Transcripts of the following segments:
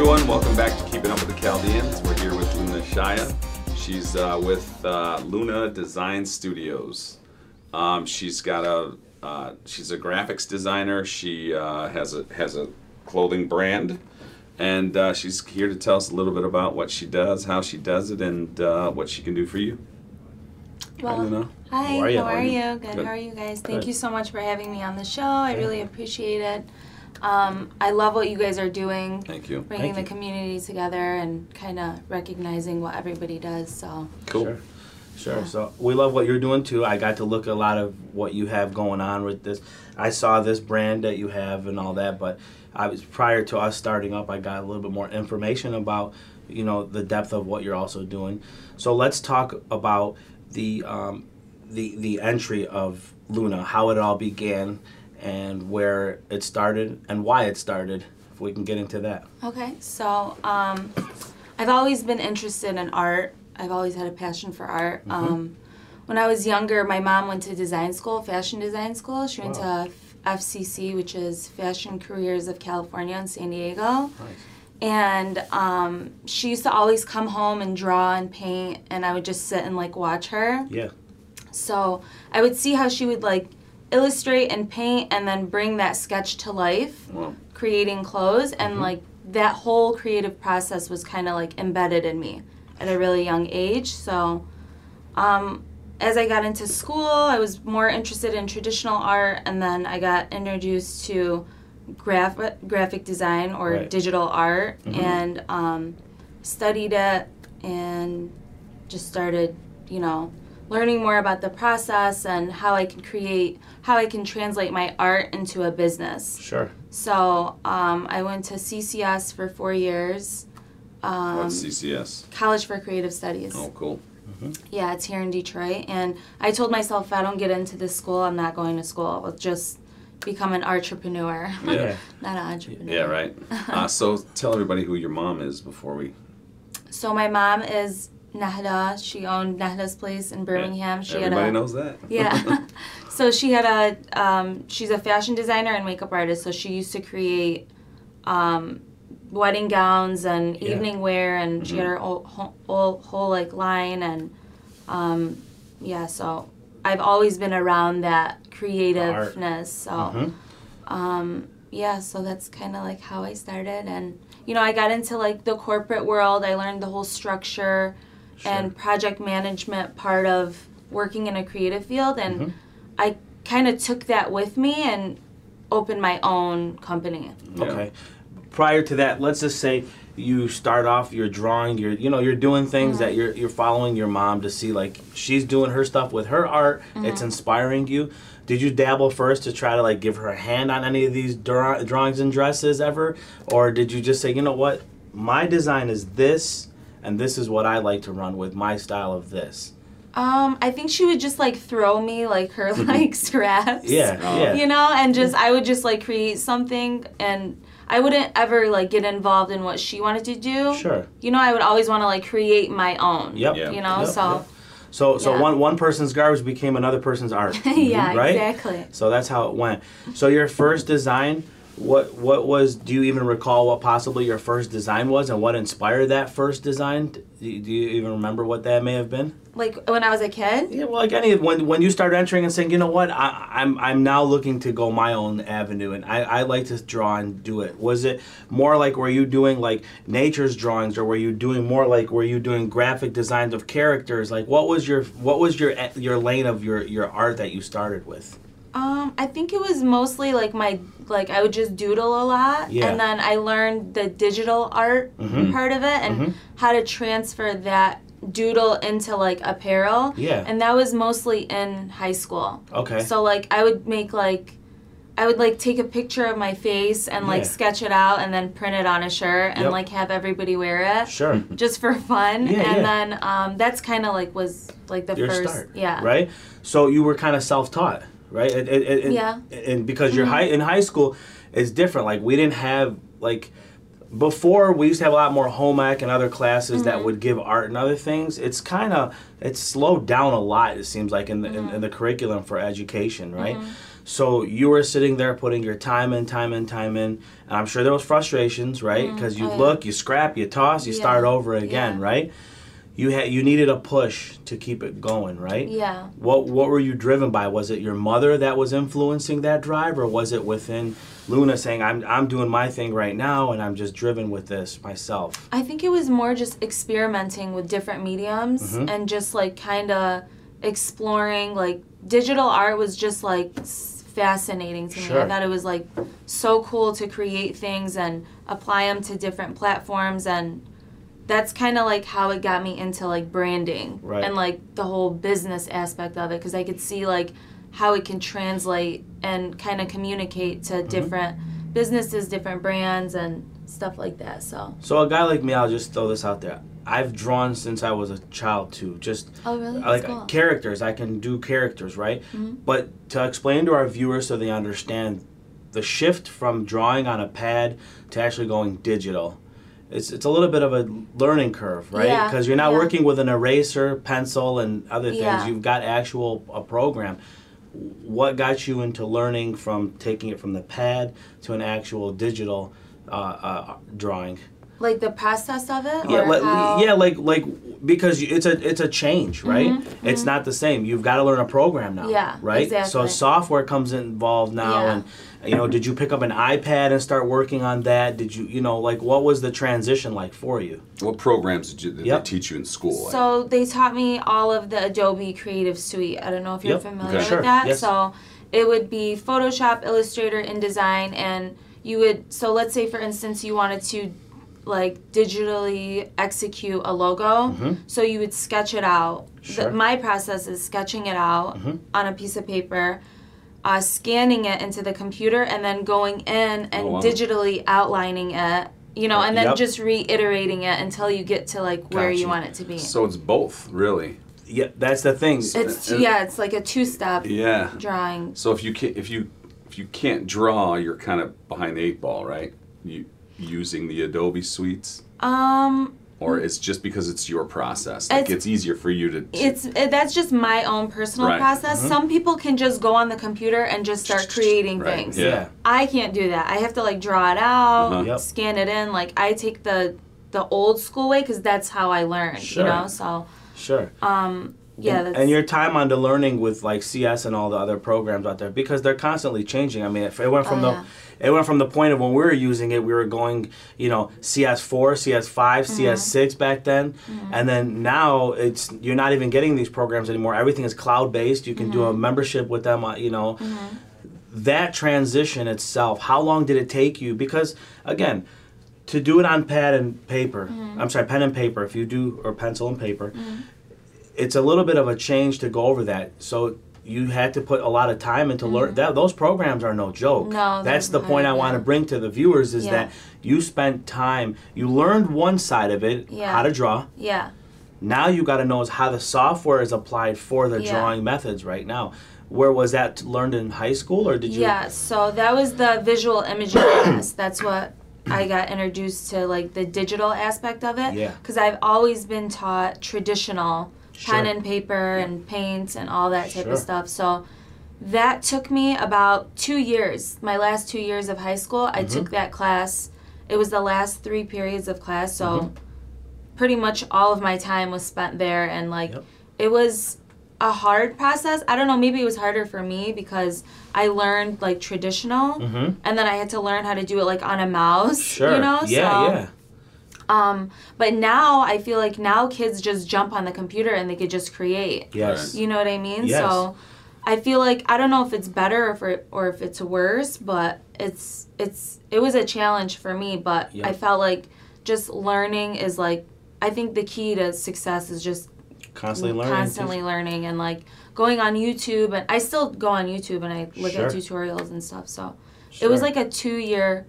everyone. Welcome back to Keeping Up with the Chaldeans. We're here with Luna Shaya. She's uh, with uh, Luna Design Studios. Um, she's got a uh, she's a graphics designer. She uh, has a has a clothing brand, and uh, she's here to tell us a little bit about what she does, how she does it, and uh, what she can do for you. Well, Hi, Luna. Hi, How are you? how are you? Good. Good. How are you guys? Thank Good. you so much for having me on the show. I really appreciate it. Um, I love what you guys are doing, Thank you. bringing Thank the you. community together and kind of recognizing what everybody does. So, Cool. Sure. Sure. Yeah. So we love what you're doing too. I got to look a lot of what you have going on with this. I saw this brand that you have and all that, but I was prior to us starting up, I got a little bit more information about you know the depth of what you're also doing. So let's talk about the um, the the entry of Luna, how it all began, and where it started and why it started. If we can get into that. okay. So, um, I've always been interested in art. I've always had a passion for art. Um, when I was younger, my mom went to design school, fashion design school. She went Wow. to FCC, which is Fashion Careers of California in San Diego. Nice. and um, she used to always come home and draw and paint and i would just sit and like watch her Yeah. so i would see how she would like illustrate and paint and then bring that sketch to life Well, creating clothes and like that whole creative process was kind of like embedded in me at a really young age so um, as i got into school i was more interested in traditional art and then i got introduced to graph- graphic design or Right. digital art Mhm. and um, studied it and just started you know learning more about the process and how i can create how i can translate my art into a business Sure. so um, I went to CCS for four years, um, what's CCS? College for Creative Studies. Oh, cool. Yeah, it's here in Detroit. And I told myself if I don't get into this school, I'm not going to school. I'll just become an entrepreneur, Yeah. not an entrepreneur. Yeah, right. Uh, so tell everybody who your mom is before we. So my mom is Nahda. She owned Nahda's place in Birmingham. She Everybody had a, knows that. Yeah. so she had a, um, she's a fashion designer and makeup artist. So she used to create um, wedding gowns and Yeah. evening wear, and she had her whole, whole, whole, like line. And um, yeah, so I've always been around that creativeness. So Mhm. um, yeah, so that's kind of like how I started. And, you know, I got into like the corporate world. I learned the whole structure and project management part of working in a creative field. And Mhm. I kind of took that with me and opened my own company. Yeah. Okay. Prior to that, let's just say you start off, you're drawing, you're you know you're doing things Uh-huh. that you're you're following your mom to see like she's doing her stuff with her art. Uh-huh. It's inspiring you. Did you dabble first to try to like give her a hand on any of these draw- drawings and dresses ever, or did you just say you know what my design is this and this is what I like to run with my style of this? Um, I think she would just like throw me like her like scraps. Yeah, Oh. yeah. You know, and just I would just like create something and I wouldn't ever like get involved in what she wanted to do. Sure. You know, I would always want to like create my own. Yep. Yeah. You know, Yep, so yep. So so Yeah. one one person's garbage became another person's art. yeah, right? exactly. So that's how it went. So your first design, what what was? Do you even recall what possibly your first design was, and what inspired that first design? Do you, do you even remember what that may have been? Like when I was a kid. Yeah, well, like any when when you start entering and saying, you know what, I, I'm I'm now looking to go my own avenue, and I, I like to draw and do it. Was it more like were you doing like nature's drawings, or were you doing more like were you doing graphic designs of characters? Like what was your what was your eh, your lane of your your art that you started with? Um, I think it was mostly like my like I would just doodle a lot, Yeah. and then I learned the digital art Mhm. part of it and Mhm. how to transfer that doodle into like apparel. Yeah. And that was mostly in high school. Okay. So like I would make like I would like take a picture of my face and like Yeah. sketch it out and then print it on a shirt and Yep. like have everybody wear it Sure. just for fun. Yeah, and yeah. then um, that's kind of like was like the your first start. yeah. Right. So you were kind of self-taught, right? And, and, and, Yeah. And because you're Mhm. high in high school, it's different. Like we didn't have like before we used to have a lot more home ec and other classes that Mhm. would give art and other things. It's kind of it's slowed down a lot. It seems like in the in, in the curriculum for education, right? So you were sitting there putting your time in, time in, time in, and I'm sure there was frustrations, right? Because you Oh, yeah. look, you scrap, you toss, you start over again, Yeah. right? You had you needed a push to keep it going, right? Yeah. What what were you driven by? Was it your mother that was influencing that drive, or was it within Luna saying, "I'm I'm doing my thing right now, and I'm just driven with this myself"? I think it was more just experimenting with different mediums Mhm. and just like kind of exploring like digital art was just like fascinating to me. Sure. I thought it was like so cool to create things and apply them to different platforms and that's kind of like how it got me into like branding Right. and like the whole business aspect of it because I could see like how it can translate and kind of communicate Mm-hmm. to different businesses, different brands and stuff like that. So So a guy like me, I'll just throw this out there. I've drawn since I was a child too. Just Oh, really? Like cool. characters. I can do characters, right? Mhm. But to explain to our viewers so they understand the shift from drawing on a pad to actually going digital. It's, it's a little bit of a learning curve, right? Yeah, Because you're not yeah. working with an eraser, pencil, and other things. Yeah. You've got actual a program. What got you into learning from taking it from the pad to an actual digital uh, uh, drawing? Like the process of it, Yeah, like, how? yeah, like like because it's a it's a change, right? Mhm, It's not the same. You've got to learn a program now, Yeah, right? exactly. So software comes involved now, Yeah. and you know, did you pick up an iPad and start working on that? Did you, you know, like what was the transition like for you? What programs did, you, did Yep. they teach you in school? Like, So they taught me all of the Adobe Creative Suite. I don't know if you're Yep. familiar Okay. with Sure, that. yes. So it would be Photoshop, Illustrator, InDesign, and you would. So let's say, for instance, you wanted to like digitally execute a logo. Mhm. So you would sketch it out. The- Sure. my process is sketching it out Mhm. on a piece of paper. Uh, scanning it into the computer and then going in and Oh, wow. digitally outlining it, you know, and then Yep. just reiterating it until you get to like where Gotcha. you want it to be. so it's both, really. Yeah, that's the thing. It's And- yeah, it's like a two-step Yeah. drawing. So if you can, if you if you can't draw, you're kind of behind the eight ball, right? You using the Adobe suites, Um, or it's just because it's your process. Like It's- it's, easier for you to. to- it's it, that's just my own personal Right. process. Some people can just go on the computer and just start creating Right. things. Yeah. yeah. I can't do that. I have to like draw it out, Uh-huh. Yep. scan it in. Like I take the the old school way because that's how I learned. Sure. You know, so Sure. um, yeah, and, that's and your time on the learning with like CS and all the other programs out there because they're constantly changing. I mean, if it went from Oh, the it went from the point of when we were using it, we were going, you know, CS4, CS5, Mm-hmm. CS6 back then, and then now it's you're not even getting these programs anymore. Everything is cloud based. You can do Mm-hmm. a membership with them. uh, You know, that transition itself. How long did it take you? Because again. To do it on pad and paper, Mm-hmm. I'm sorry, pen and paper. If you do or pencil and paper, it's a little bit of a change to go over that. So you had to put a lot of time into learn that those programs are no joke. Mm-hmm. No, that's the point I want to bring to the viewers is Yeah. that you spent time, you learned one side of it, Yeah. how to draw. yeah. Now you got to know is how the software is applied for the drawing methods right now. Where was that learned in high school or did you? Yeah, so that was the visual imaging class. That's what I got introduced to, like the digital aspect of it. Yeah. Because I've always been taught traditional pen Sure. and paper and paint and all that type Sure. of stuff. So that took me about two years. My last two years of high school, I Mm-hmm. took that class. It was the last three periods of class, so Mm-hmm. pretty much all of my time was spent there. And like, Yep. it was a hard process. I don't know, maybe it was harder for me because I learned like traditional Mhm. and then I had to learn how to do it like on a mouse. Sure. You know? Yeah, so, yeah. Um, but now I feel like now kids just jump on the computer and they could just create. Yes. You know what I mean? Yes. So I feel like I don't know if it's better or if or if it's worse, but it's it's it was a challenge for me, but Yeah. I felt like just learning is like I think the key to success is just Constantly learning. constantly learning and like going on YouTube and I still go on YouTube and I look at tutorials and stuff. So it was like a 2 year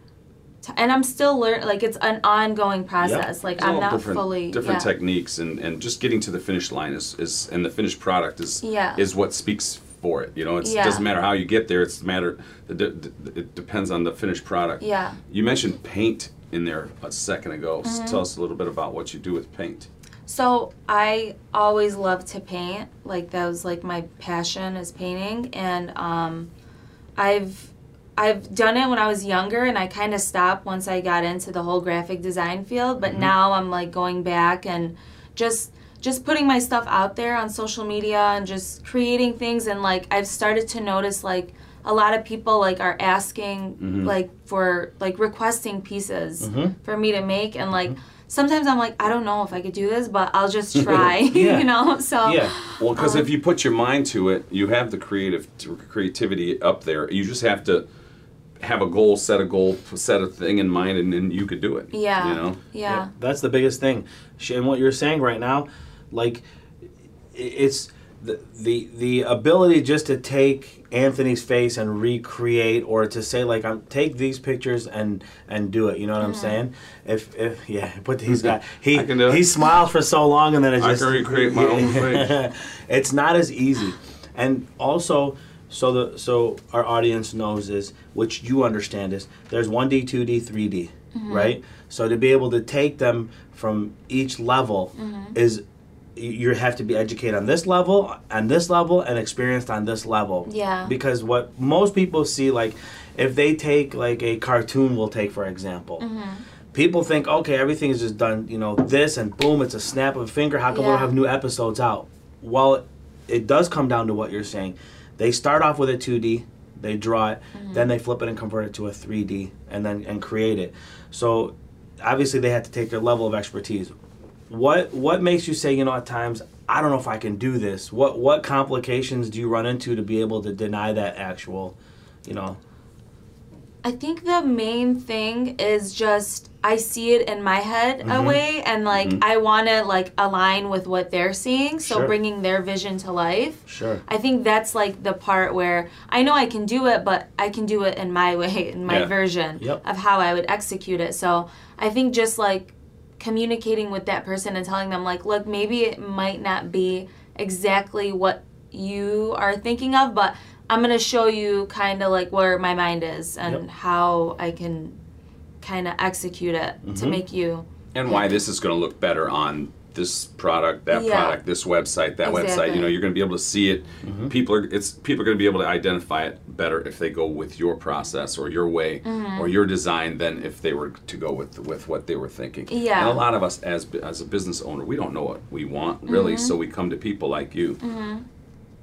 t- and I'm still learning. like it's an ongoing process. Like It's I'm not different, fully different yeah. techniques and, and just getting to the finish line is, is and the finished product is Yeah. is what speaks for it. You know, it's, Yeah. it doesn't matter how you get there. It's the matter. It depends on the finished product. Yeah. You mentioned paint in there a second ago. Mm-hmm. Tell us a little bit about what you do with paint. So I always loved to paint. Like that was like my passion is painting and um I've I've done it when I was younger and I kind of stopped once I got into the whole graphic design field, but mm-hmm. now I'm like going back and just just putting my stuff out there on social media and just creating things and like I've started to notice like a lot of people like are asking mm-hmm. like for like requesting pieces mm-hmm. for me to make and like sometimes I'm like I don't know if I could do this but I'll just try Yeah. you know so Yeah. Well, because Um, if you put your mind to it, you have the creative creativity up there. You just have to have a goal, set a goal, set a thing in mind, and then you could do it. yeah You know. yeah Yep, That's the biggest thing. And what you're saying right now, like, it's the, the the ability just to take Anthony's face and recreate, or to say like, I'm take these pictures and and do it. You know what I'm mm-hmm. saying? If if yeah, but he's got he I can do it. he smiled for so long and then it just I just can recreate my own face. it's not as easy, and also. So the so our audience knows is which you understand is there's 1D, 2D, 3D, right? So to be able to take them from each level mm-hmm. is you have to be educated on this level, on this level, and experienced on this level. Yeah. Because what most people see, like, if they take like a cartoon, we'll take for example. Mm-hmm. People think, okay, everything is just done, you know, this and boom, it's a snap of a finger. How come we don't have new episodes out? Well, it does come down to what you're saying. They start off with a 2D, they draw it, mm-hmm. then they flip it and convert it to a 3D, and then and create it. So obviously they had to take their level of expertise. What what makes you say, you know, at times I don't know if I can do this? What what complications do you run into to be able to deny that actual, you know? I think the main thing is just I see it in my head Mm-hmm. a way, and like I want to like align with what they're seeing, so Sure. bringing their vision to life. Sure. I think that's like the part where I know I can do it, but I can do it in my way, in my Yeah. version Yep. of how I would execute it. So I think just like communicating with that person and telling them like, look, maybe it might not be exactly what you are thinking of, but I'm gonna show you kind of like where my mind is and Yep. how I can kind of execute it to Mm-hmm. make you. and why this is going to look better on this product, that Yeah. product, this website, that website. You know, you're going to be able to see it. Mm-hmm. People are it's people are going to be able to identify it better if they go with your process or your way Mm-hmm. or your design than if they were to go with with what they were thinking. Yeah. And a lot of us as as a business owner, we don't know what we want really, Mm-hmm. so we come to people like you.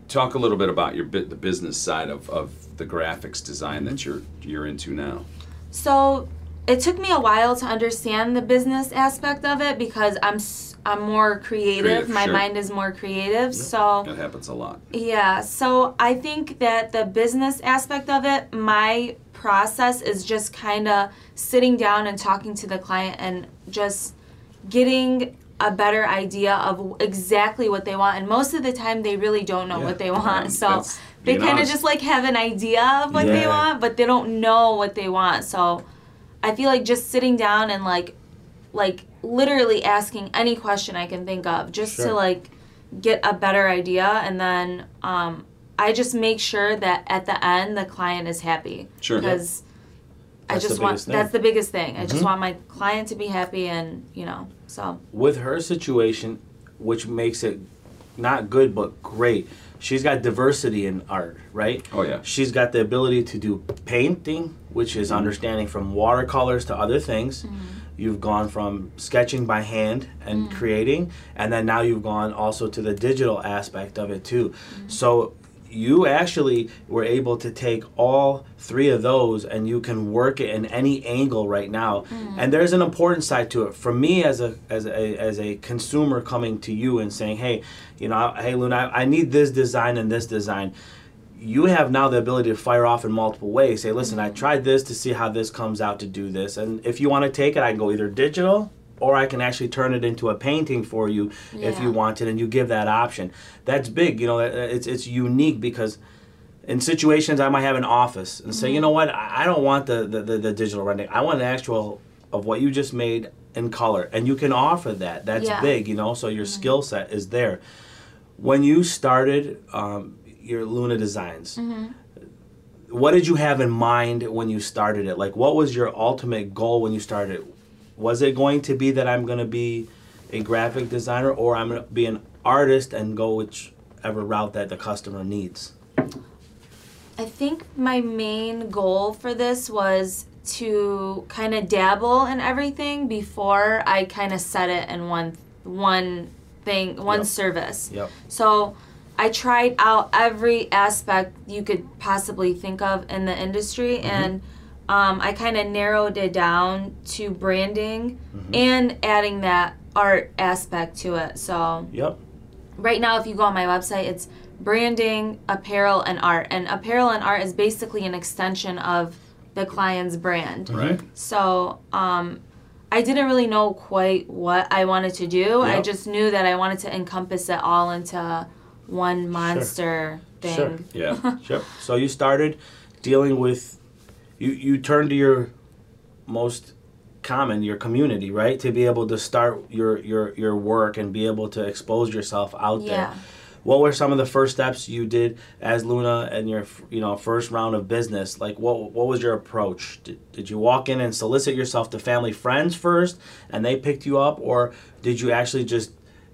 Talk a little bit about your bit the business side of, of the graphics design that you're you're into now. So it took me a while to understand the business aspect of it because I'm I'm more creative. Creative, My sure. mind is more creative. So That happens a lot. yeah, so I think that the business aspect of it, my process is just kind of sitting down and talking to the client and just getting a better idea of exactly what they want. And most of the time, they really don't know Yeah, what they want. yeah, so that's they kind of just like have an idea of what they want, but they don't know what they want. So I feel like just sitting down and like, like literally asking any question I can think of, just Sure. to like get a better idea, and then um, I just make sure that at the end the client is happy. Sure. Because I That's the just want thing. Mm-hmm. that's the biggest thing. I just want my client to be happy, and you know, so with her situation, which makes it not good but great. She's got diversity in art, right? Oh, yeah. She's got the ability to do painting, which is understanding from watercolors to other things. Mm-hmm. You've gone from sketching by hand and mm. creating, and then now you've gone also to the digital aspect of it too. Mm-hmm. So you actually were able to take all three of those and you can work it in any angle right now. Mm. And there's an important side to it. For me as a as a as a consumer coming to you and saying hey you know hey luna i, I need this design and this design you have now the ability to fire off in multiple ways say listen i tried this to see how this comes out to do this and if you want to take it i can go either digital or I can actually turn it into a painting for you if you want it, and you give that option. That's big, you know. It's it's unique because in situations I might have an office and say, you know what, I don't want the, the, the, the digital rendering. I want an actual of what you just made in color, and you can offer that. That's Yeah. big, you know. So your skill set is there. When you started um, your Luna Designs, mm-hmm. what did you have in mind when you started it? Like, what was your ultimate goal when you started? Was it going to be that I'm going to be a graphic designer, or I'm going to be an artist and go whichever route that the customer needs? I think my main goal for this was to kind of dabble in everything before I kind of set it in one one thing, one Yep. service. Yep. So I tried out every aspect you could possibly think of in the industry, and um, I kind of narrowed it down to branding and adding that art aspect to it. So Yep. right now, if you go on my website, it's branding, apparel, and art. And apparel and art is basically an extension of the client's brand. Right. So um, I didn't really know quite what I wanted to do. I just knew that I wanted to encompass it all into one monster thing. Sure. Yeah. Sure. So you started dealing with, you you turned to your most common, your community, right, to be able to start your your your work and be able to expose yourself out Yeah. there. What were some of the first steps you did as Luna and your you know first round of business? Like what what was your approach? Did, did you walk in and solicit yourself to family friends first, and they picked you up, or did you actually just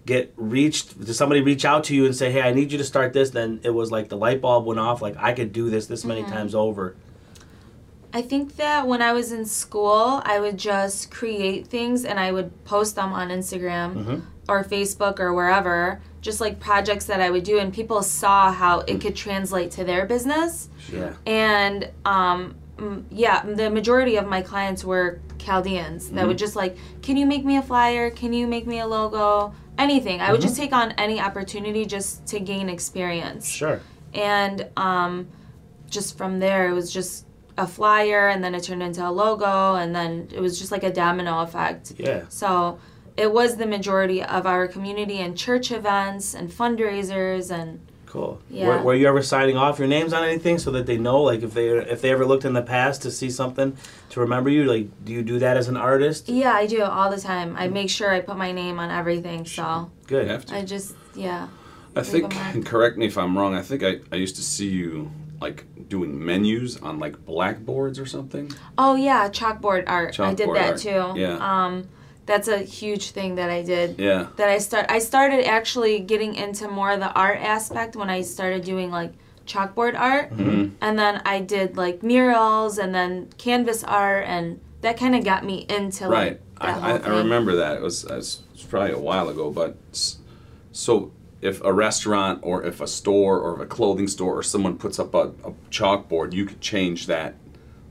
get reached did somebody reach out to you and say hey i need you to start this then it was like the light bulb went off like i could do this this many times over I think that when I was in school, I would just create things and I would post them on Instagram Mhm. or Facebook or wherever, just like projects that I would do, and people saw how it could translate to their business. yeah And um, yeah, the majority of my clients were Chaldeans that would just like, can you make me a flyer? Can you make me a logo? Anything. I would just take on any opportunity just to gain experience. Sure. And um, just from there it was just a flyer and then it turned into a logo and then it was just like a domino effect. Yeah. So it was the majority of our community and church events and fundraisers and cool Yeah. were, were you ever signing off your names on anything so that they know like if they if they ever looked in the past to see something to remember you like do you do that as an artist yeah i do all the time i make sure i put my name on everything so good have to. i just yeah I think, Leave 'em on. and correct me if I'm wrong, I think I, I used to see you like doing menus on like blackboards or something. oh yeah chalkboard art i did that art, too yeah. um that's a huge thing that i did Yeah. that I start I started actually getting into more of the art aspect when I started doing like chalkboard art Mhm. and then I did like murals and then canvas art and that kind of got me into like Right. I, that I, I remember that. It was, it was probably a while ago, but so if a restaurant or if a store or a clothing store or someone puts up a, a chalkboard, you could change that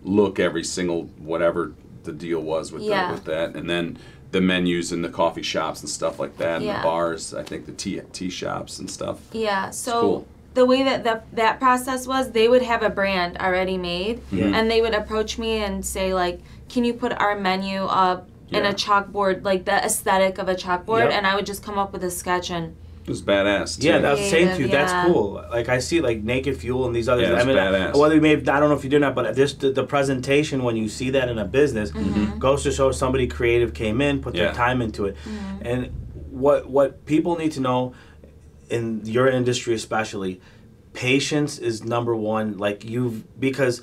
look every single whatever the deal was with Yeah. the, with that, and then the menus in the coffee shops and stuff like that, and Yeah. the bars. I think the tea tea shops and stuff. Yeah, so cool. the way that the, that process was, they would have a brand already made, Yeah. and they would approach me and say like, "Can you put our menu up in a chalkboard, like the aesthetic of a chalkboard?" Yep. And I would just come up with a sketch and It was badass. Too. Yeah, that's saying to you. Creative, That's cool. Like I see, like Naked Fuel and these others. Yeah, it's I mean, badass. whether you may, I don't know if you did not, but just the, the presentation when you see that in a business Mm-hmm. goes to show somebody creative came in, put Yeah. their time into it, Mm-hmm. and what what people need to know in your industry especially, patience is number one. Like you've because.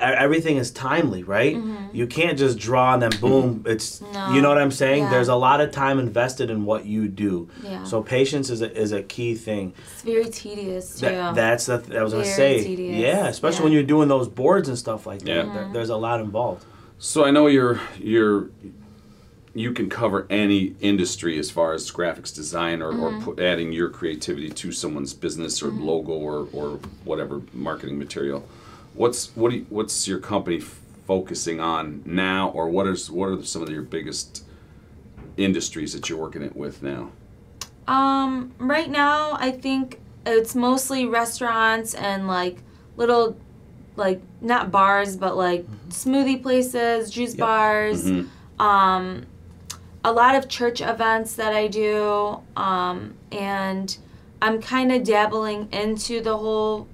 Everything is timely, right? Mm-hmm. You can't just draw and then boom. Mm-hmm. It's Mm-hmm. No. you know what I'm saying. Yeah. There's a lot of time invested in what you do. Yeah. So patience is a, is a key thing. it's very tedious too. That, that's the th- I was gonna say. tedious. Yeah, especially Yeah. when you're doing those boards and stuff like that. Yeah. There- there's a lot involved. So I know you're you're you can cover any industry as far as graphics design or, or mm-hmm. put, adding your creativity to someone's business or logo or, or whatever marketing material. What's what do you, what's your company f- focusing on now, or what is what are some of your biggest industries that you're working it with now? Um, right now, I think it's mostly restaurants and like little, like not bars, but like smoothie places, juice Yep. bars. Mhm. Um, a lot of church events that I do, um, and I'm kind of dabbling into the whole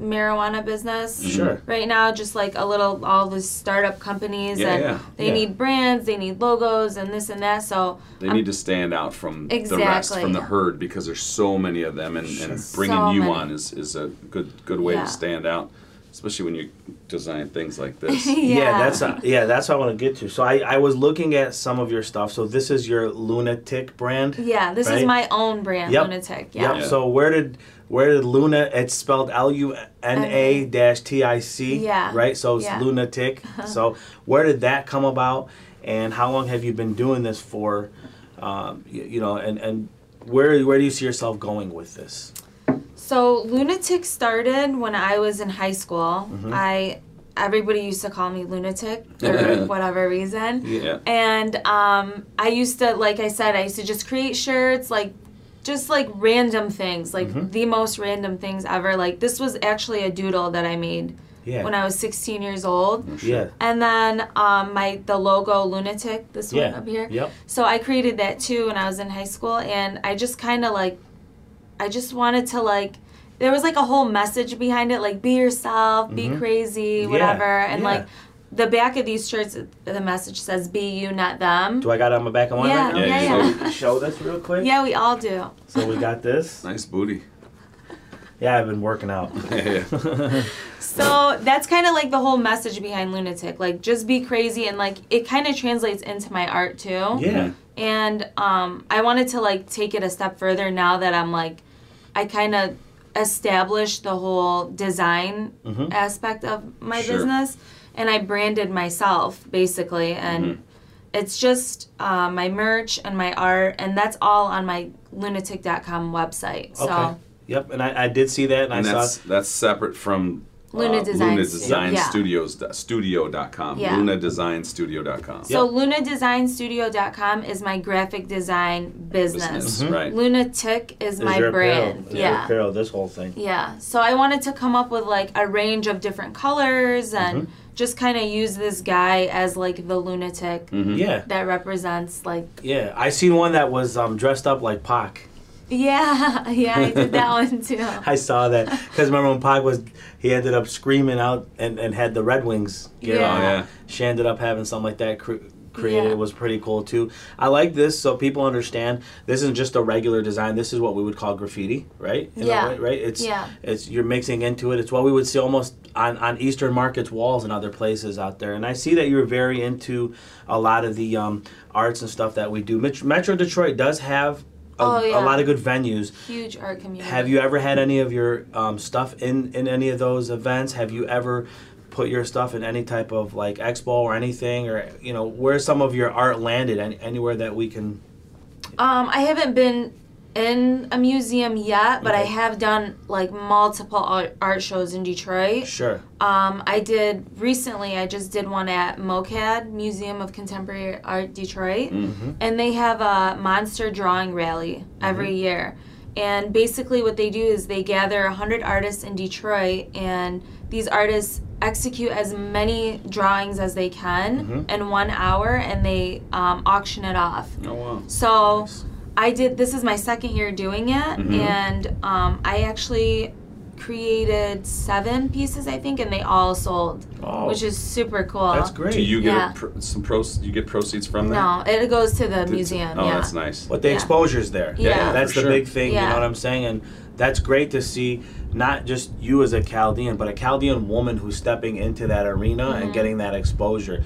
marijuana business Sure. right now. Just like a little, all the startup companies, Yeah, and yeah. they Yeah. need brands, they need logos, and this and that. So They need to stand out from the rest, Exactly. from the herd, because there's so many of them, and, and bringing So you many. on is, is a good good way to stand out. Especially when you design things like this. Yeah. that's uh, yeah, that's what I want to get to. So I, I was looking at some of your stuff. So this is your Lunatic brand. Yeah, this Right? is my own brand, Yep. Lunatic. Yeah. Yep. So where did where did Luna? It's spelled L U N A dash T I C. Yeah. Right. So it's Yeah. lunatic. so where did that come about? And how long have you been doing this for? Um, you, you know, and and where where do you see yourself going with this? So Lunatic started when I was in high school. Mm-hmm. I everybody used to call me lunatic for whatever reason. Yeah. And um, I used to, like I said, I used to just create shirts, like just like random things, like Mm-hmm. the most random things ever. Like this was actually a doodle that I made Yeah. when I was 16 years old. yeah. And then um, my the logo lunatic, this Yeah. one up here. Yep. So I created that too when I was in high school, and I just kind of like, I just wanted to like, there was like a whole message behind it, like be yourself, be crazy, Mm-hmm. Yeah, whatever, and yeah. like, the back of these shirts, the message says "Be you, not them." Do I got it on my back of one Yeah, right now? yeah, yeah, yeah. So show this real quick. Yeah, we all do. So we got this. Nice booty. Yeah, I've been working out. So that's kind of like the whole message behind Lunatic, like just be crazy, and like it kind of translates into my art too. Yeah. and um, I wanted to like take it a step further now that I'm like, I kind of established the whole design Mhm. aspect of my Sure. business, and I branded myself basically, and Mm-hmm. it's just uh, my merch and my art, and that's all on my lunatic.com website. So. Okay. Yep. And I, I did see that, and, And I that's saw. that's separate from Luna uh, Design Luna Stu- Design yeah. Studios studio.com. Yeah. LunaDesignStudio.com. So lunadesignstudio.com is my graphic design business. Business, Mhm. right. Lunatic is Is my your brand. apparel, is your yeah. apparel, this whole thing. Yeah. So I wanted to come up with like a range of different colors and Mm-hmm. just kind of use this guy as like the lunatic Mhm. Yeah. that represents like Yeah. I seen one that was um, dressed up like Pac. Yeah, yeah, I did that one too. I saw that because remember when Pac was he ended up screaming out and, and had the Red Wings gear Yeah. on. Oh, yeah. She ended up having something like that cre- created. Yeah. It was pretty cool too. I like this so people understand this isn't just a regular design. This is what we would call graffiti, right? In Yeah. way, right. It's Yeah. it's you're mixing into it. It's what we would see almost on on Eastern markets walls and other places out there. And I see that you're very into a lot of the um, arts and stuff that we do. Metro Detroit does have. A, Oh, yeah. a lot of good venues. Huge art community. Have you ever had any of your um, stuff in in any of those events? Have you ever put your stuff in any type of like expo or anything, or you know, where some of your art landed? Any, anywhere that we can. Um, I haven't been in a museum yet, but I have done like multiple art, art shows in Detroit. Sure. Um, I did recently. I just did one at MoCAD Museum of Contemporary Art Detroit, Mm-hmm. and they have a monster drawing rally every year. And basically, what they do is they gather 100 artists in Detroit, and these artists execute as many drawings as they can Mhm. in one hour, and they um, auction it off. Oh wow. So Nice. I did. This is my second year doing it, Mhm. and um, I actually created seven pieces, I think, and they all sold, Oh, which is super cool. that's great. Do you get Yeah. a pr- some pros? You get proceeds from that? No, it goes to the Did- museum. Oh, yeah. that's nice. But the Yeah. exposure's there. Yeah, Yeah, That's for the sure. big thing. You know what I'm saying? And that's great to see not just you as a Chaldean, but a Chaldean woman who's stepping into that arena Mm-hmm. and getting that exposure.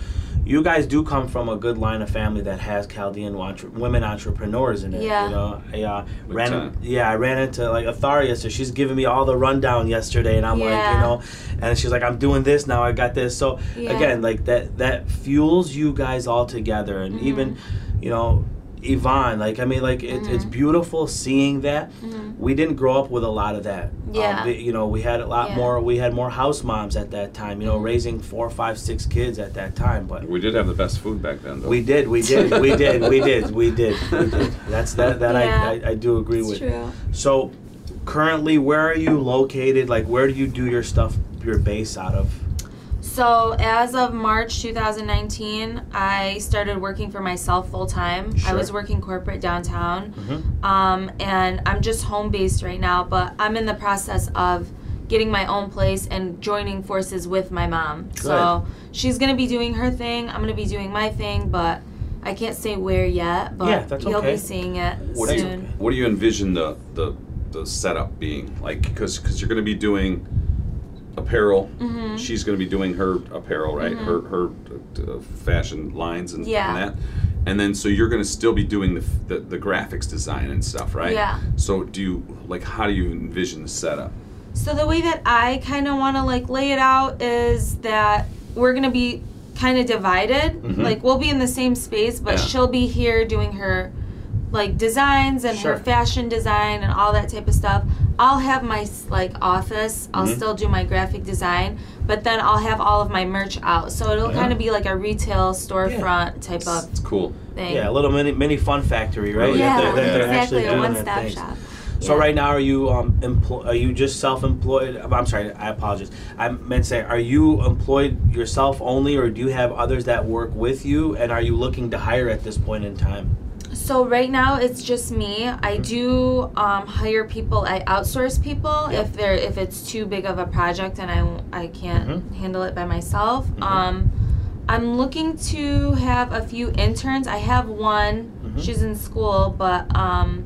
You guys do come from a good line of family that has Chaldean entre- women entrepreneurs in it. Yeah. You know, I uh, ran. time. Yeah, I ran into like Atharia, so she's giving me all the rundown yesterday, and I'm like, you know, and she's like, I'm doing this now. I got this. So Yeah. again, like that that fuels you guys all together, and Mm-hmm. even, you know. Yvonne, like I mean, like it, it's beautiful seeing that. Mhm. We didn't grow up with a lot of that. Yeah. Um, you know, we had a lot Yeah. more. We had more house moms at that time. You know, raising four, five, six kids at that time. But We did have the best food back then, though. we did, we did, we did, we did, we did, we did. That's that. That Yeah. I, I, I do agree It's with. true. So, currently, where are you located? Like, where do you do your stuff? Your base out of? So as of March 2019, I started working for myself full time. Sure. I was working corporate downtown, Mhm. um, and I'm just home based right now. But I'm in the process of getting my own place and joining forces with my mom. So she's gonna be doing her thing. I'm gonna be doing my thing, but I can't say where yet. But Yeah, that's you'll okay. be seeing it What do you soon. What do you envision the the the setup being like? Because because you're going to be doing apparel. Mm-hmm. She's going to be doing her apparel, right? Her her uh, fashion lines and, Yeah. and that. And then so you're going to still be doing the, the the graphics design and stuff, right? Yeah. So do you like how do you envision the setup? So the way that I kind of want to like lay it out is that we're gonna be kind of divided. Like we'll be in the same space, but Yeah. she'll be here doing her like designs and Sure. her fashion design and all that type of stuff. I'll have my like office. I'll Mhm. still do my graphic design, but then I'll have all of my merch out. So it'll Yeah. kind of be like a retail storefront type It's, of it's cool. thing. Yeah, a little mini mini fun factory, right? Yeah, they're- they're actually exactly. A one-stop things. shop. So Yeah. right now, are you um employ? Are you just self-employed? I'm sorry, I apologize. I meant to say, are you employed yourself only, or do you have others that work with you? And are you looking to hire at this point in time? So right now it's just me. I do um, hire people. I outsource people Yep. if they're if it's too big of a project and I I can't Mhm. handle it by myself. Mhm. Um, I'm looking to have a few interns. I have one. Mhm. She's in school, but um,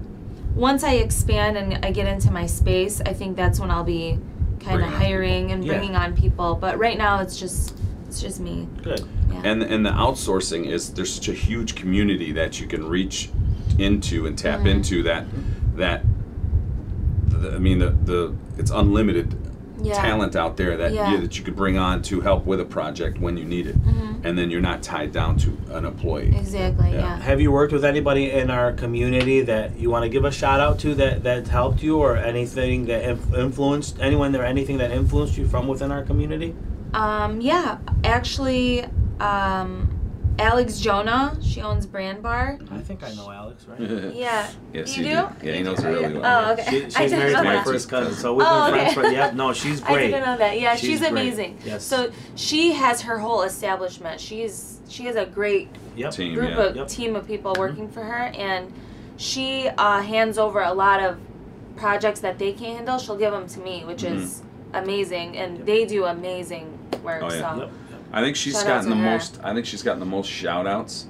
once I expand and I get into my space, I think that's when I'll be kind of hiring and Yeah. bringing on people. But right now it's just it's just me. Good. Yeah. And and the outsourcing is there's such a huge community that you can reach into and tap into that that the, I mean the the it's unlimited yeah. talent out there that Yeah. you, that you could bring on to help with a project when you need it, Mhm. and then you're not tied down to an employee. Exactly. Yeah. yeah. Have you worked with anybody in our community that you want to give a shout out to that that helped you, or anything that influenced anyone or anything that influenced you from within our community? Um, yeah, actually, um, Alex Jonah, she owns Brand Bar. I think I know Alex, right? Yeah. Yes, you you do? do. Yeah, he knows her really well. Oh, okay. She, I she's didn't married know to my that. first cousin, so we've Oh, been friends for. Yeah, no, she's great. I didn't know that. Yeah, She's she's, great. amazing. Yes. So she has her whole establishment. She's she has a great Yep. Team, group yeah. of Yep. team of people working for her, and she uh, hands over a lot of projects that they can't handle. She'll give them to me, which is amazing, and Yep. they do amazing work. Oh, yeah. So. Yep. I think she's Shout out gotten to the her. most. I think she's gotten the most shout outs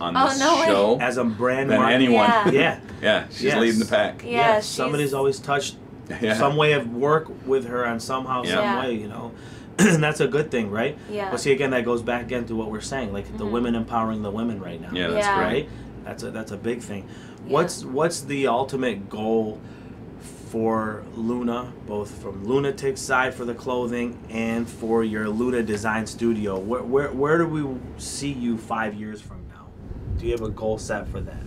on Oh, this no way. show As a brand than mark- anyone. Yeah. Yeah. Yeah, she's Yes. leading the pack. Yeah, yeah. she's- Somebody's always touched Yeah. some way of work with her on somehow, Yeah. some Yeah. way, you know. and that's a good thing, right? Yeah. But see, again, that goes back again to what we're saying, like the Mhm. women empowering the women right now. Yeah, that's Yeah. great. Right? That's a that's a big thing. Yeah. What's what's the ultimate goal for Luna, both from Lunatic's side for the clothing and for your Luna Design Studio? Where where where do we see you five years from now? Do you have a goal set for that?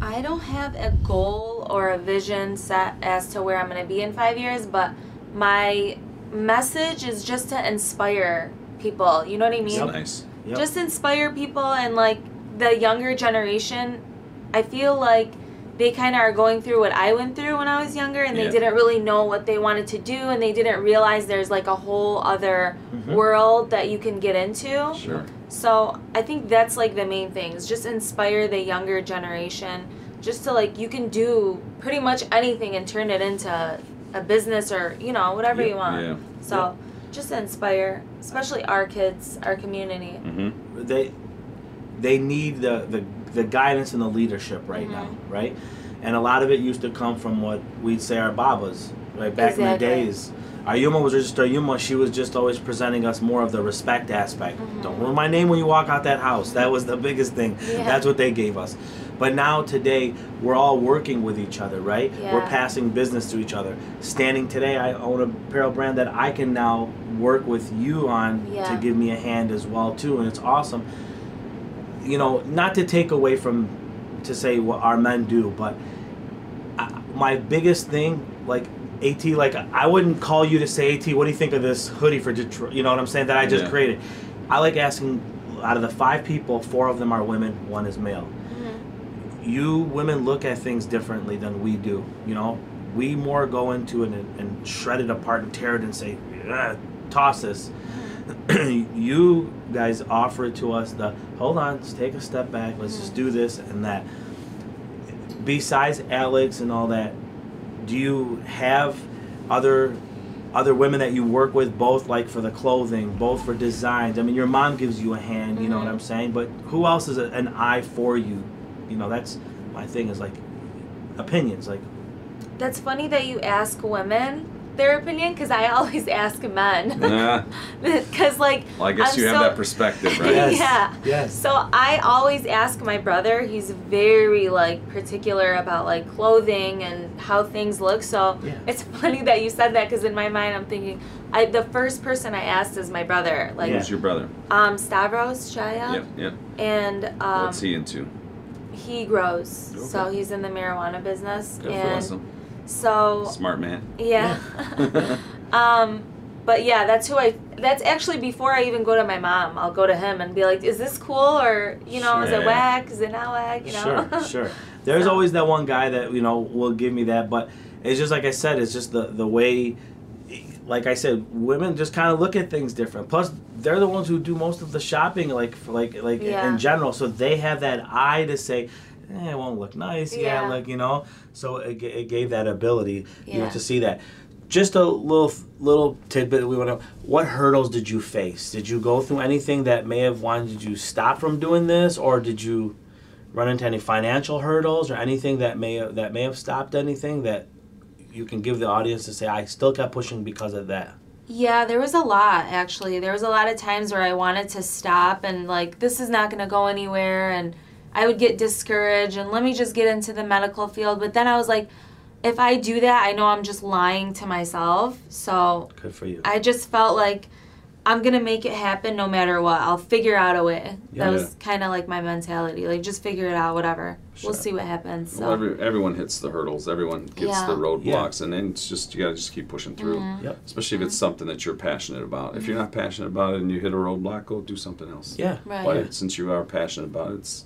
I don't have a goal or a vision set as to where I'm going to be in five years, but my message is just to inspire people. You know what I mean? That's nice. Yep. Just inspire people and like the younger generation. I feel like they kind of are going through what I went through when I was younger and Yeah. they didn't really know what they wanted to do and they didn't realize there's like a whole other Mhm. world that you can get into. Sure. So I think that's like the main thing is just inspire the younger generation, just to like you can do pretty much anything and turn it into a business or you know whatever Yep. you want. Yeah. So just inspire, especially our kids, our community. Mm-hmm. they they need the, the the guidance and the leadership right Mhm. now, right? And a lot of it used to come from what we'd say our babas, right? Back in the days. Our Yuma was just our Yuma. She was just always presenting us more of the respect aspect. Mhm. Don't ruin my name when you walk out that house. That was the biggest thing. Yeah. That's what they gave us. But now today we're all working with each other, right? We're passing business to each other. Standing today, I own a apparel brand that I can now work with you on to give me a hand as well too, and it's awesome. You know, not to take away from to say what our men do, but I, my biggest thing, like AT, like I wouldn't call you to say AT. What do you think of this hoodie for Detroit? You know what I'm saying? That I just Yeah. created. I like asking. Out of the five people, four of them are women, one is male Mhm. you women look at things differently than we do. You know, we more go into it and, and shred it apart and tear it and say, toss this. you guys offer it to us. The hold on, let's take a step back. Let's just do this and that. Besides Alex and all that, do you have other other women that you work with both like for the clothing both for designs i mean your mom gives you a hand you know what i'm mm-hmm. saying but who else is a, an eye for you you know that's my thing is like opinions like That's funny that you ask women their opinion because I always ask men. Yeah. Because like Well, I guess I'm you have that perspective, right? Yes. Yeah. Yes. So I always ask my brother. He's very like particular about like clothing and how things look. So Yeah. it's funny that you said that because in my mind I'm thinking, I the first person I asked is my brother. Like Yeah. Who's your brother? um Stavros Shaya, Yep, yep. and um, What's he into? he grows. okay. So he's in the marijuana business, Good for and Russell. So Smart man. yeah. um, but yeah, that's who I. That's actually before I even go to my mom. I'll go to him and be like, "Is this cool? Or you know, is it whack? Is it not whack? You know?" Sure, sure. There's So- always that one guy that you know will give me that, but it's just like I said, it's just the the way. Like I said, women just kind of look at things different. Plus, they're the ones who do most of the shopping, like for like like Yeah. in general. So they have that eye to say, eh, "It won't look nice." Yeah, Yeah. like you know. So it, it gave that ability, you know, Yeah. to see that. Just a little little tidbit we want to. What hurdles did you face? Did you go through anything that may have wanted you to stop from doing this, or did you run into any financial hurdles or anything that may that may have stopped anything that you can give the audience to say I still kept pushing because of that? Yeah, there was a lot actually. There was a lot of times where I wanted to stop and like this is not going to go anywhere and I would get discouraged and let me just get into the medical field, but then I was like if I do that, I know I'm just lying to myself. So Good for you. I just felt like I'm going to make it happen no matter what. I'll figure out a way. Yeah. That was kind of like my mentality. Like just figure it out whatever. Sure. We'll see what happens. So Well, every, everyone hits the hurdles. Everyone gets Yeah. the roadblocks, and then it's just you gotta just keep pushing through. Mm-hmm. Yep. Especially if it's something that you're passionate about. If you're not passionate about it and you hit a roadblock, go do something else. Yeah. Right. But since you are passionate about it, it's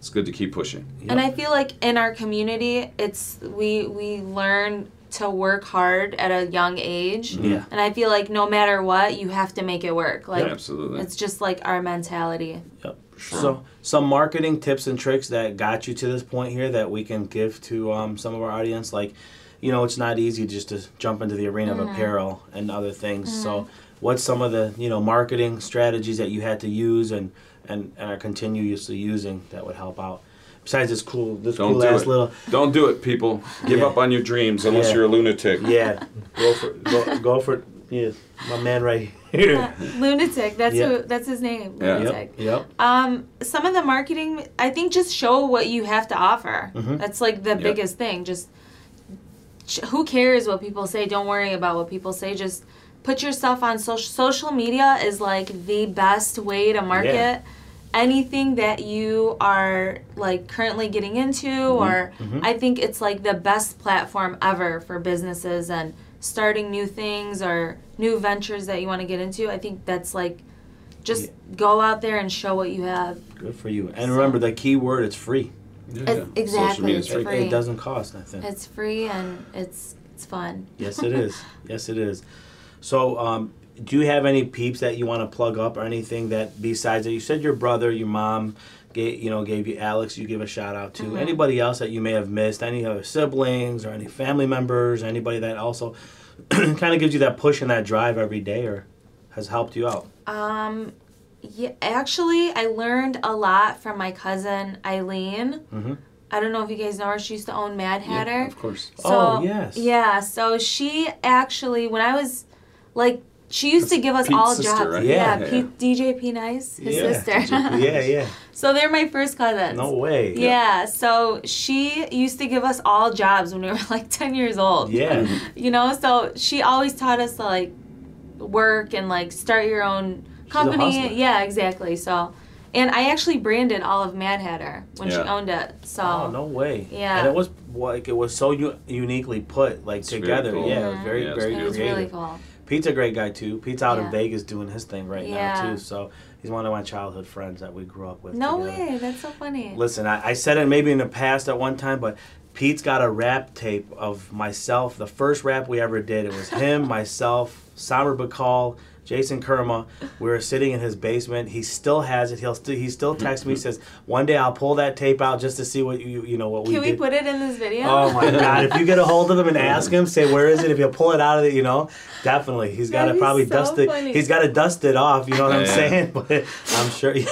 it's good to keep pushing. Yep. And I feel like in our community, it's we we learn to work hard at a young age. Mm-hmm. Yeah. And I feel like no matter what, you have to make it work. Like Absolutely. it's just like our mentality. Yep. So some marketing tips and tricks that got you to this point here that we can give to um, some of our audience, like, you know, it's not easy just to jump into the arena of mm-hmm. apparel and other things. So, mm-hmm. what's some of the you know marketing strategies that you had to use and and, and are continuously using that would help out? Besides this cool, this Don't cool do ass it. little, Don't do it, people. Give Yeah. up on your dreams unless Yeah. you're a lunatic. yeah, go for go, go for yeah, my man right here. Lunatic. That's Yeah. who. That's his name. Yeah. Lunatic. Yep. Yep. Um, some of the marketing, I think, just show what you have to offer. Mhm. That's like the Yep. biggest thing. Just sh- who cares what people say? Don't worry about what people say. Just put yourself on social. Social media is like the best way to market Yeah. Anything that you are like currently getting into, or Mhm. I think it's like the best platform ever for businesses and starting new things or new ventures that you want to get into. I think that's like just go out there and show what you have. Good for you. And remember the key word, it's free. Yeah, It's- yeah. Exactly, media it's free. It, it doesn't cost nothing. It's free and it's it's fun. Yes, it is. yes, it is. So, um, do you have any peeps that you want to plug up or anything that besides that? You said your brother, your mom, gave, you know, gave you Alex. You give a shout out to anybody else that you may have missed, any other siblings or any family members, anybody that also kind of gives you that push and that drive every day or has helped you out. Um, yeah, actually, I learned a lot from my cousin Eileen. Mhm. I don't know if you guys know her. She used to own Mad Yeah, Hatter. of course. So, Oh, yes. Yeah, so she actually, when I was like, she used to give us Pete's all sister, jobs. right? Yeah, Yeah. Pete, DJ P Nice, his Yeah, sister. yeah, yeah. so they're my first cousins. No way. Yeah, so she used to give us all jobs when we were like 10 years old. Yeah. You know, so she always taught us to like work and like start your own a company. hustler. Yeah, exactly. So, and I actually branded all of Mad Hatter when she owned it. So, Oh no way! Yeah. and it was like it was so u- uniquely put, like It's together. cool. Yeah, it was very, Yeah, it's very it was creative. really cool. Pete's a great guy too. Pete's out in Vegas doing his thing right Yeah. now too. So he's one of my childhood friends that we grew up with. No together. way. That's so funny. Listen, I, I said it maybe in the past at one time, but Pete's got a rap tape of myself. The first rap we ever did, it was him, myself, Samar Bacall, Jason Kerma. We were sitting in his basement. He still has it. He'll still he still texts me He says one day I'll pull that tape out just to see what you you know what we Can we did. put it in this video? Oh my God! If you get a hold of him and ask him, say where is it? If you pull it out of it, you know, definitely he's got to probably so dust it. funny. He's got to dust it off. You know what I'm saying? But I'm sure. yeah,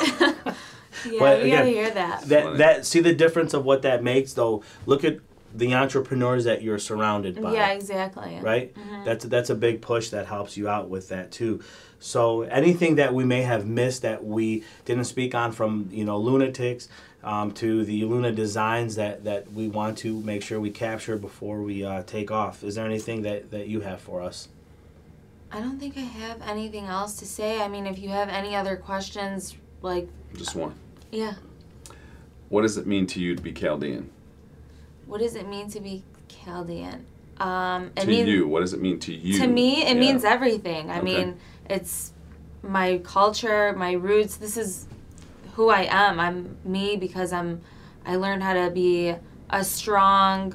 but we again, gotta hear that. that that see the difference of what that makes though. Look at the entrepreneurs that you're surrounded by. Yeah, exactly. Right. That's that's a big push that helps you out with that too. So anything that we may have missed that we didn't speak on from you know lunatics um, to the Luna designs that that we want to make sure we capture before we uh, take off. Is there anything that that you have for us? I don't think I have anything else to say. I mean, if you have any other questions, like, Just one. yeah, What does it mean to you to be Chaldean? What does it mean to be Chaldean? Um, it to means you, what does it mean to you? to me, it Yeah. means everything. I Okay. mean, it's my culture, my roots. This is who I am. I'm me because I'm. I learned how to be a strong,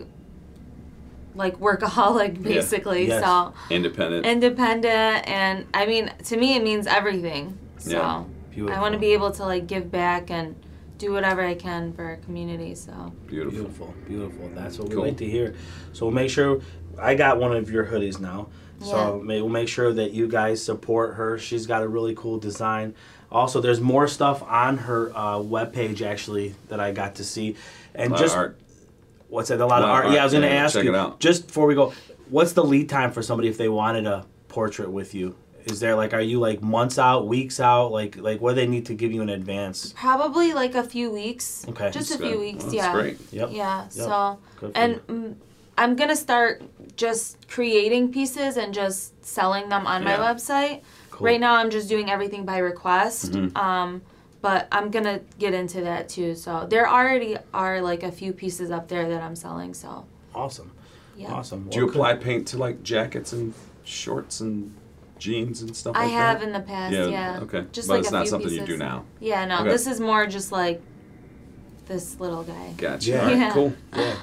like workaholic, Yeah. basically. Yes. So independent. independent, and I mean, to me, it means everything. So Yeah. I want to be able to like give back and do whatever I can for our community. So Beautiful. Beautiful, beautiful. That's what we Cool. like to hear. So we'll make sure I got one of your hoodies now. So Yeah. may, we'll make sure that you guys support her. She's got a really cool design. Also, there's more stuff on her uh, webpage actually that I got to see. And A lot just of art. what's that? A lot, Lot of of art. art. Yeah, I was going to Yeah, ask check you it out. just before we go. What's the lead time for somebody if they wanted a portrait with you? Is there like are you like months out, weeks out? Like like what do they need to give you in advance? probably like a few weeks. Okay. Just a That's few weeks. Well, yeah. That's great. Yep. Yeah. So. And you. mm, I'm gonna start just creating pieces and just selling them on Yeah. my website. Cool. Right now, I'm just doing everything by request. Mhm. Um, but I'm gonna get into that too. So there already are like a few pieces up there that I'm selling. So Awesome. yeah, Awesome. Do you Well, apply paint to like jackets and shorts and jeans and stuff I like have that? in the past. Yeah, Yeah. okay. Just But like it's a not few something pieces. you do now. Yeah. No, Okay. this is more just like this little guy. Gotcha. Yeah. All right, Yeah. cool. Yeah.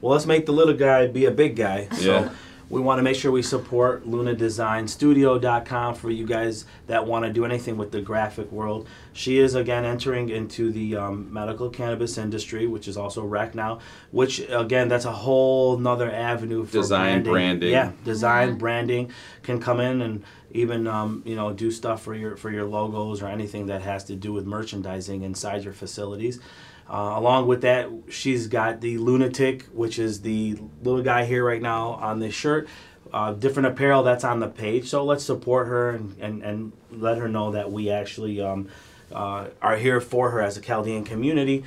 Well, let's make the little guy be a big guy. So Yeah. We want to make sure we support lunadesignstudio.com for you guys that want to do anything with the graphic world. She is again entering into the um, medical cannabis industry, which is also rec now. Which again, that's a whole nother avenue for Design, branding. Yeah, design, Yeah. branding can come in and even um, you know do stuff for your for your logos or anything that has to do with merchandising inside your facilities. Uh, along with that, she's got the Lunatic, which is the little guy here right now on this shirt. Uh, different apparel that's on the page. So let's support her and, and, and let her know that we actually um, uh, are here for her as a Chaldean community.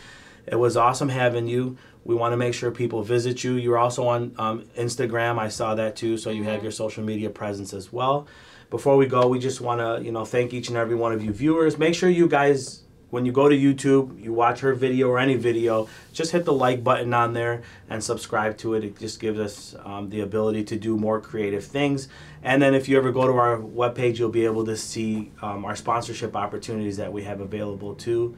It was awesome having you. We want to make sure people visit you. You're also on um, Instagram. I saw that too. So you have your social media presence as well. Before we go, we just want to you know thank each and every one of you viewers. Make sure you guys when you go to YouTube, you watch her video or any video, just hit the like button on there and subscribe to it. It just gives us um, the ability to do more creative things. And then if you ever go to our webpage, you'll be able to see um, our sponsorship opportunities that we have available too.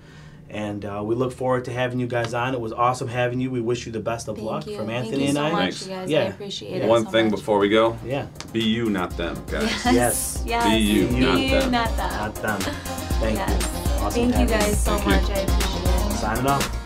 And uh, we look forward to having you guys on. It was awesome having you. We wish you the best of Thank luck you. from Thank Anthony you and so I. much, Thanks. you guys. Yeah. I appreciate it. One so thing much. before we go Yeah, be you, not them, guys. Yes. Yes. Be you, Be not you, them. not them. not them. Thank Yes. you. Awesome Thank you guys so Thank you. much. I appreciate it. Signing off.